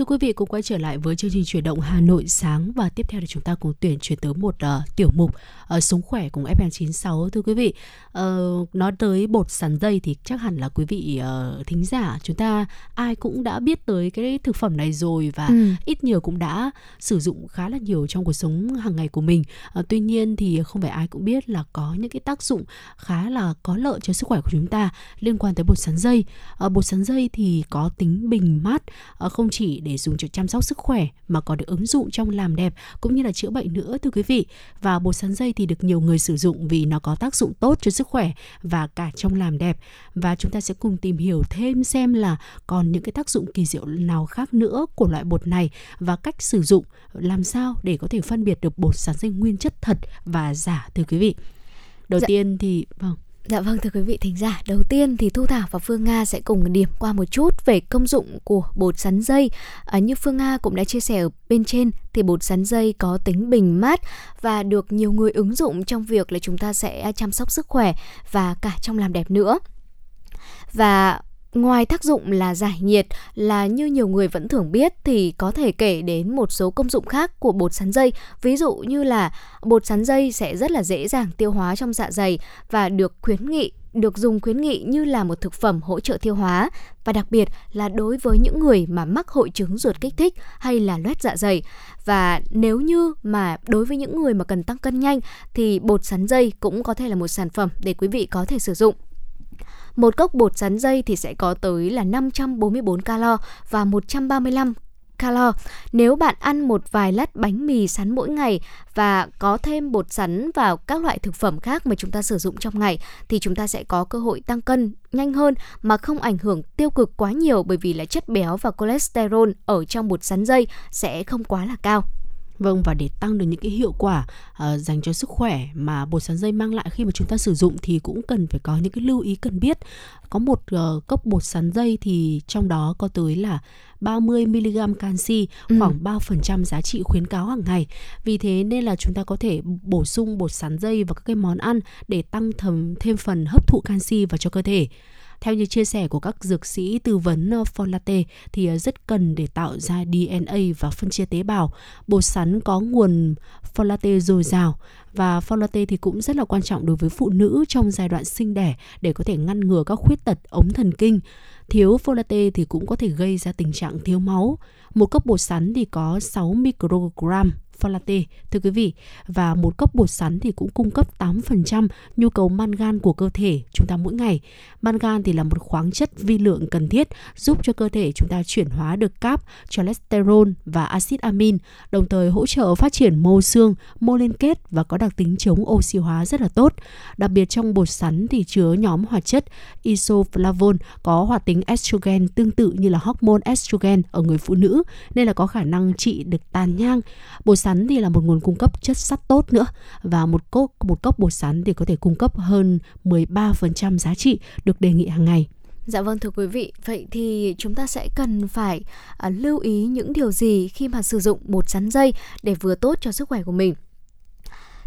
Thưa quý vị, cùng quay trở lại với chương trình chuyển động Hà Nội sáng và tiếp theo thì chúng ta cùng tuyển chuyển tới một uh, tiểu mục uh, sống khỏe cùng FM96 thưa quý vị. Uh, nói tới bột sắn dây thì chắc hẳn là quý vị uh, thính giả chúng ta ai cũng đã biết tới cái thực phẩm này rồi và ừ. ít nhiều cũng đã sử dụng khá là nhiều trong cuộc sống hàng ngày của mình. Uh, tuy nhiên thì không phải ai cũng biết là có những cái tác dụng khá là có lợi cho sức khỏe của chúng ta liên quan tới bột sắn dây. Uh, bột sắn dây thì có tính bình mát uh, không chỉ để dùng cho chăm sóc sức khỏe mà còn được ứng dụng trong làm đẹp cũng như là chữa bệnh nữa thưa quý vị. Và bột sắn dây thì được nhiều người sử dụng vì nó có tác dụng tốt cho sức khỏe và cả trong làm đẹp. Và chúng ta sẽ cùng tìm hiểu thêm xem là còn những cái tác dụng kỳ diệu nào khác nữa của loại bột này và cách sử dụng làm sao để có thể phân biệt được bột sắn dây nguyên chất thật và giả thưa quý vị. Đầu dạ. tiên thì vâng Dạ vâng thưa quý vị thính giả, đầu tiên thì Thu Thảo và Phương Nga sẽ cùng điểm qua một chút về công dụng của bột sắn dây. À, như Phương Nga cũng đã chia sẻ ở bên trên thì bột sắn dây có tính bình mát và được nhiều người ứng dụng trong việc là chúng ta sẽ chăm sóc sức khỏe và cả trong làm đẹp nữa. Và Ngoài tác dụng là giải nhiệt là như nhiều người vẫn thường biết thì có thể kể đến một số công dụng khác của bột sắn dây. Ví dụ như là bột sắn dây sẽ rất là dễ dàng tiêu hóa trong dạ dày và được khuyến nghị, được dùng khuyến nghị như là một thực phẩm hỗ trợ tiêu hóa và đặc biệt là đối với những người mà mắc hội chứng ruột kích thích hay là loét dạ dày. Và nếu như mà đối với những người mà cần tăng cân nhanh thì bột sắn dây cũng có thể là một sản phẩm để quý vị có thể sử dụng. Một cốc bột sắn dây thì sẽ có tới là 544 calo và 135 calo. Nếu bạn ăn một vài lát bánh mì sắn mỗi ngày và có thêm bột sắn vào các loại thực phẩm khác mà chúng ta sử dụng trong ngày, thì chúng ta sẽ có cơ hội tăng cân nhanh hơn mà không ảnh hưởng tiêu cực quá nhiều bởi vì là chất béo và cholesterol ở trong bột sắn dây sẽ không quá là cao. Vâng và để tăng được những cái hiệu quả uh, dành cho sức khỏe mà bột sắn dây mang lại khi mà chúng ta sử dụng thì cũng cần phải có những cái lưu ý cần biết. Có một uh, cốc bột sắn dây thì trong đó có tới là 30 mg canxi, ừ. khoảng ừ. 3% giá trị khuyến cáo hàng ngày. Vì thế nên là chúng ta có thể bổ sung bột sắn dây vào các cái món ăn để tăng thầm thêm phần hấp thụ canxi vào cho cơ thể. Theo như chia sẻ của các dược sĩ tư vấn ờ, folate thì ờ, rất cần để tạo ra DNA và phân chia tế bào. Bột sắn có nguồn folate dồi dào và folate thì cũng rất là quan trọng đối với phụ nữ trong giai đoạn sinh đẻ để có thể ngăn ngừa các khuyết tật, ống thần kinh. Thiếu folate thì cũng có thể gây ra tình trạng thiếu máu. Một cốc bột sắn thì có 6 microgram folate thưa quý vị và một cốc bột sắn thì cũng cung cấp 8% nhu cầu mangan của cơ thể chúng ta mỗi ngày. Mangan thì là một khoáng chất vi lượng cần thiết giúp cho cơ thể chúng ta chuyển hóa được cáp, cholesterol và axit amin, đồng thời hỗ trợ phát triển mô xương, mô liên kết và có đặc tính chống oxy hóa rất là tốt. Đặc biệt trong bột sắn thì chứa nhóm hoạt chất isoflavone có hoạt tính estrogen tương tự như là hormone estrogen ở người phụ nữ nên là có khả năng trị được tàn nhang. Bột sắn sắn thì là một nguồn cung cấp chất sắt tốt nữa và một cốc một cốc bột sắn thì có thể cung cấp hơn 13% giá trị được đề nghị hàng ngày. Dạ vâng thưa quý vị, vậy thì chúng ta sẽ cần phải uh, lưu ý những điều gì khi mà sử dụng bột sắn dây để vừa tốt cho sức khỏe của mình.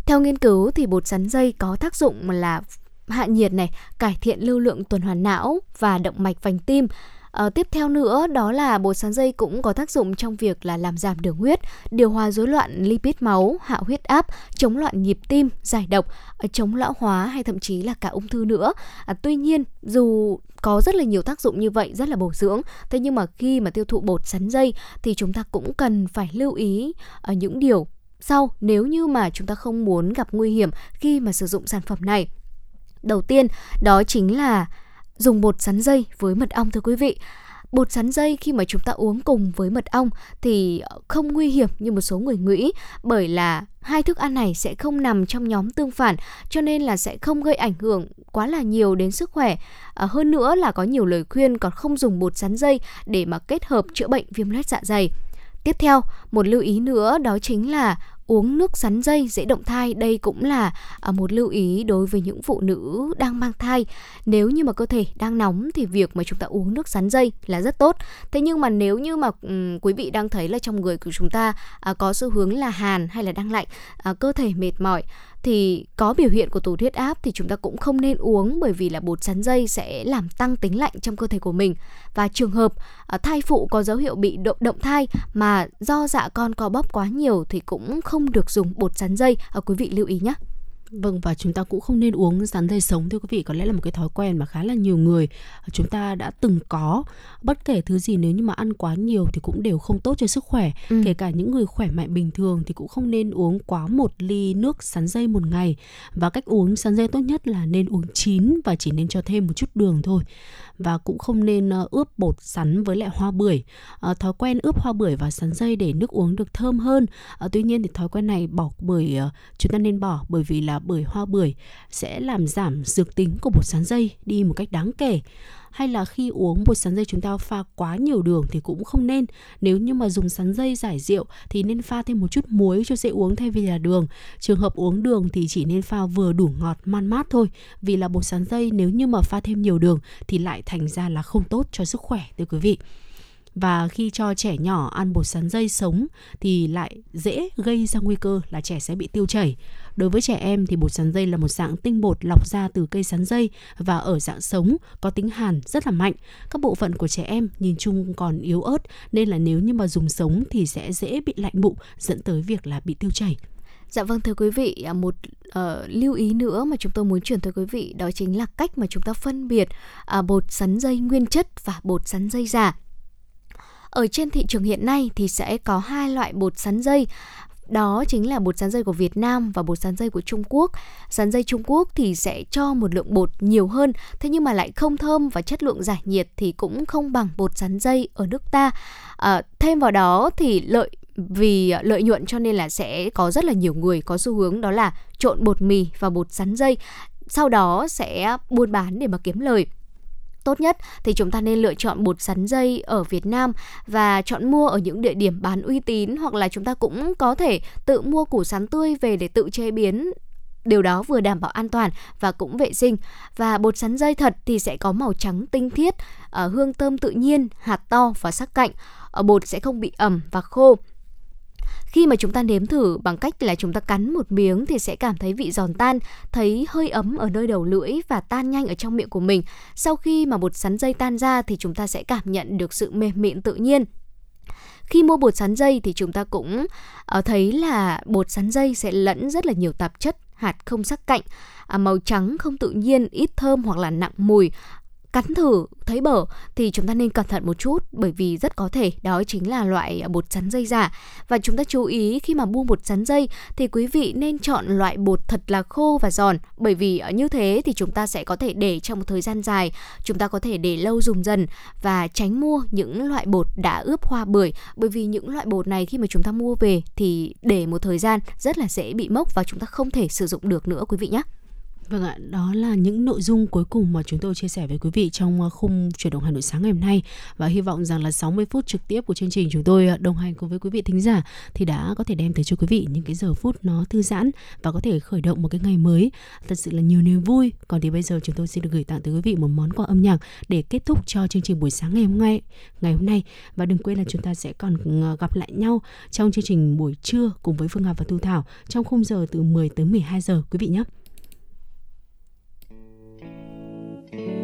Theo nghiên cứu thì bột sắn dây có tác dụng là hạ nhiệt này, cải thiện lưu lượng tuần hoàn não và động mạch vành tim, À, tiếp theo nữa đó là bột sắn dây cũng có tác dụng trong việc là làm giảm đường huyết, điều hòa rối loạn lipid máu, hạ huyết áp, chống loạn nhịp tim, giải độc, ờ, chống lão hóa hay thậm chí là cả ung thư nữa. À, tuy nhiên dù có rất là nhiều tác dụng như vậy rất là bổ dưỡng thế nhưng mà khi mà tiêu thụ bột sắn dây thì chúng ta cũng cần phải lưu ý ở những điều sau nếu như mà chúng ta không muốn gặp nguy hiểm khi mà sử dụng sản phẩm này đầu tiên đó chính là dùng bột sắn dây với mật ong thưa quý vị. Bột sắn dây khi mà chúng ta uống cùng với mật ong thì không nguy hiểm như một số người nghĩ bởi là hai thức ăn này sẽ không nằm trong nhóm tương phản cho nên là sẽ không gây ảnh hưởng quá là nhiều đến sức khỏe. À, hơn nữa là có nhiều lời khuyên còn không dùng bột sắn dây để mà kết hợp chữa bệnh viêm loét dạ dày. Tiếp theo, một lưu ý nữa đó chính là uống nước sắn dây dễ động thai. Đây cũng là à, một lưu ý đối với những phụ nữ đang mang thai. Nếu như mà cơ thể đang nóng thì việc mà chúng ta uống nước sắn dây là rất tốt. Thế nhưng mà nếu như mà um, quý vị đang thấy là trong người của chúng ta à, có xu hướng là hàn hay là đang lạnh à, cơ thể mệt mỏi thì có biểu hiện của tụt huyết áp thì chúng ta cũng không nên uống bởi vì là bột sắn dây sẽ làm tăng tính lạnh trong cơ thể của mình. Và trường hợp à, thai phụ có dấu hiệu bị động động thai mà do dạ con co bóp quá nhiều thì cũng không được dùng bột sắn dây. À, quý vị lưu ý nhé. Vâng và chúng ta cũng không nên uống sắn dây sống thưa quý vị. Có lẽ là một cái thói quen mà khá là nhiều người chúng ta đã từng có. Bất kể thứ gì nếu như mà ăn quá nhiều thì cũng đều không tốt cho sức khỏe. Ừ. kể cả những người khỏe mạnh bình thường thì cũng không nên uống quá một ly nước sắn dây một ngày. Và cách uống sắn dây tốt nhất là nên uống chín và chỉ nên cho thêm một chút đường thôi. Và cũng không nên ờ, ướp bột sắn với lại hoa bưởi. À, thói quen ướp hoa bưởi và sắn dây để nước uống được thơm hơn. À, tuy nhiên thì thói quen này bỏ bưởi chúng ta nên bỏ bởi vì là bưởi hoa bưởi sẽ làm giảm dược tính của bột sắn dây đi một cách đáng kể. Hay là khi uống bột sắn dây chúng ta pha quá nhiều đường thì cũng không nên. Nếu như mà dùng sắn dây giải rượu thì nên pha thêm một chút muối cho dễ uống thay vì là đường. Trường hợp uống đường thì chỉ nên pha vừa đủ ngọt, man mát thôi. Vì là bột sắn dây nếu như mà pha thêm nhiều đường thì lại thành ra là không tốt cho sức khỏe, thưa quý vị và khi cho trẻ nhỏ ăn bột sắn dây sống thì lại dễ gây ra nguy cơ là trẻ sẽ bị tiêu chảy. Đối với trẻ em thì bột sắn dây là một dạng tinh bột lọc ra từ cây sắn dây và ở dạng sống có tính hàn rất là mạnh. Các bộ phận của trẻ em nhìn chung còn yếu ớt nên là nếu như mà dùng sống thì sẽ dễ bị lạnh bụng dẫn tới việc là bị tiêu chảy. Dạ vâng thưa quý vị, à, một uh, lưu ý nữa mà chúng tôi muốn chuyển tới quý vị đó chính là cách mà chúng ta phân biệt uh, bột sắn dây nguyên chất và bột sắn dây giả. Ở trên thị trường hiện nay thì sẽ có hai loại bột sắn dây đó chính là bột sắn dây của Việt Nam và bột sắn dây của Trung Quốc. Sắn dây Trung Quốc thì sẽ cho một lượng bột nhiều hơn, thế nhưng mà lại không thơm và chất lượng giải nhiệt thì cũng không bằng bột sắn dây ở nước ta. À, thêm vào đó thì lợi vì lợi nhuận cho nên là sẽ có rất là nhiều người có xu hướng đó là trộn bột mì và bột sắn dây sau đó sẽ buôn bán để mà kiếm lời tốt nhất thì chúng ta nên lựa chọn bột sắn dây ở Việt Nam và chọn mua ở những địa điểm bán uy tín hoặc là chúng ta cũng có thể tự mua củ sắn tươi về để tự chế biến Điều đó vừa đảm bảo an toàn và cũng vệ sinh. Và bột sắn dây thật thì sẽ có màu trắng tinh khiết, ờ, hương thơm tự nhiên, hạt to và sắc cạnh. Ở bột sẽ không bị ẩm và khô khi mà chúng ta nếm thử bằng cách là chúng ta cắn một miếng thì sẽ cảm thấy vị giòn tan, thấy hơi ấm ở nơi đầu lưỡi và tan nhanh ở trong miệng của mình. Sau khi mà bột sắn dây tan ra thì chúng ta sẽ cảm nhận được sự mềm mịn tự nhiên khi mua bột sắn dây thì chúng ta cũng ờ, thấy là bột sắn dây sẽ lẫn rất là nhiều tạp chất hạt không sắc cạnh à, màu trắng không tự nhiên ít thơm hoặc là nặng mùi cắn thử, thấy bở thì chúng ta nên cẩn thận một chút bởi vì rất có thể đó chính là loại bột sắn dây giả và chúng ta chú ý khi mà mua bột sắn dây thì quý vị nên chọn loại bột thật là khô và giòn bởi vì như thế thì chúng ta sẽ có thể để trong một thời gian dài, chúng ta có thể để lâu dùng dần và tránh mua những loại bột đã ướp hoa bưởi bởi vì những loại bột này khi mà chúng ta mua về thì để một thời gian rất là dễ bị mốc và chúng ta không thể sử dụng được nữa, quý vị nhé. Vâng ạ, đó là những nội dung cuối cùng mà chúng tôi chia sẻ với quý vị trong ờ, khung chuyển động Hà Nội sáng ngày hôm nay và hy vọng rằng là 60 phút trực tiếp của chương trình chúng tôi ờ, đồng hành cùng với quý vị thính giả thì đã có thể đem tới cho quý vị những cái giờ phút nó thư giãn và có thể khởi động một cái ngày mới thật sự là nhiều niềm vui. Còn thì bây giờ chúng tôi xin được gửi tặng tới quý vị một món quà âm nhạc để kết thúc cho chương trình buổi sáng ngày hôm nay. Ngày hôm nay và đừng quên là chúng ta sẽ còn ờ, gặp lại nhau trong chương trình buổi trưa cùng với Phương Hà và Thu Thảo trong khung giờ từ 10 tới 12 giờ quý vị nhé. Ra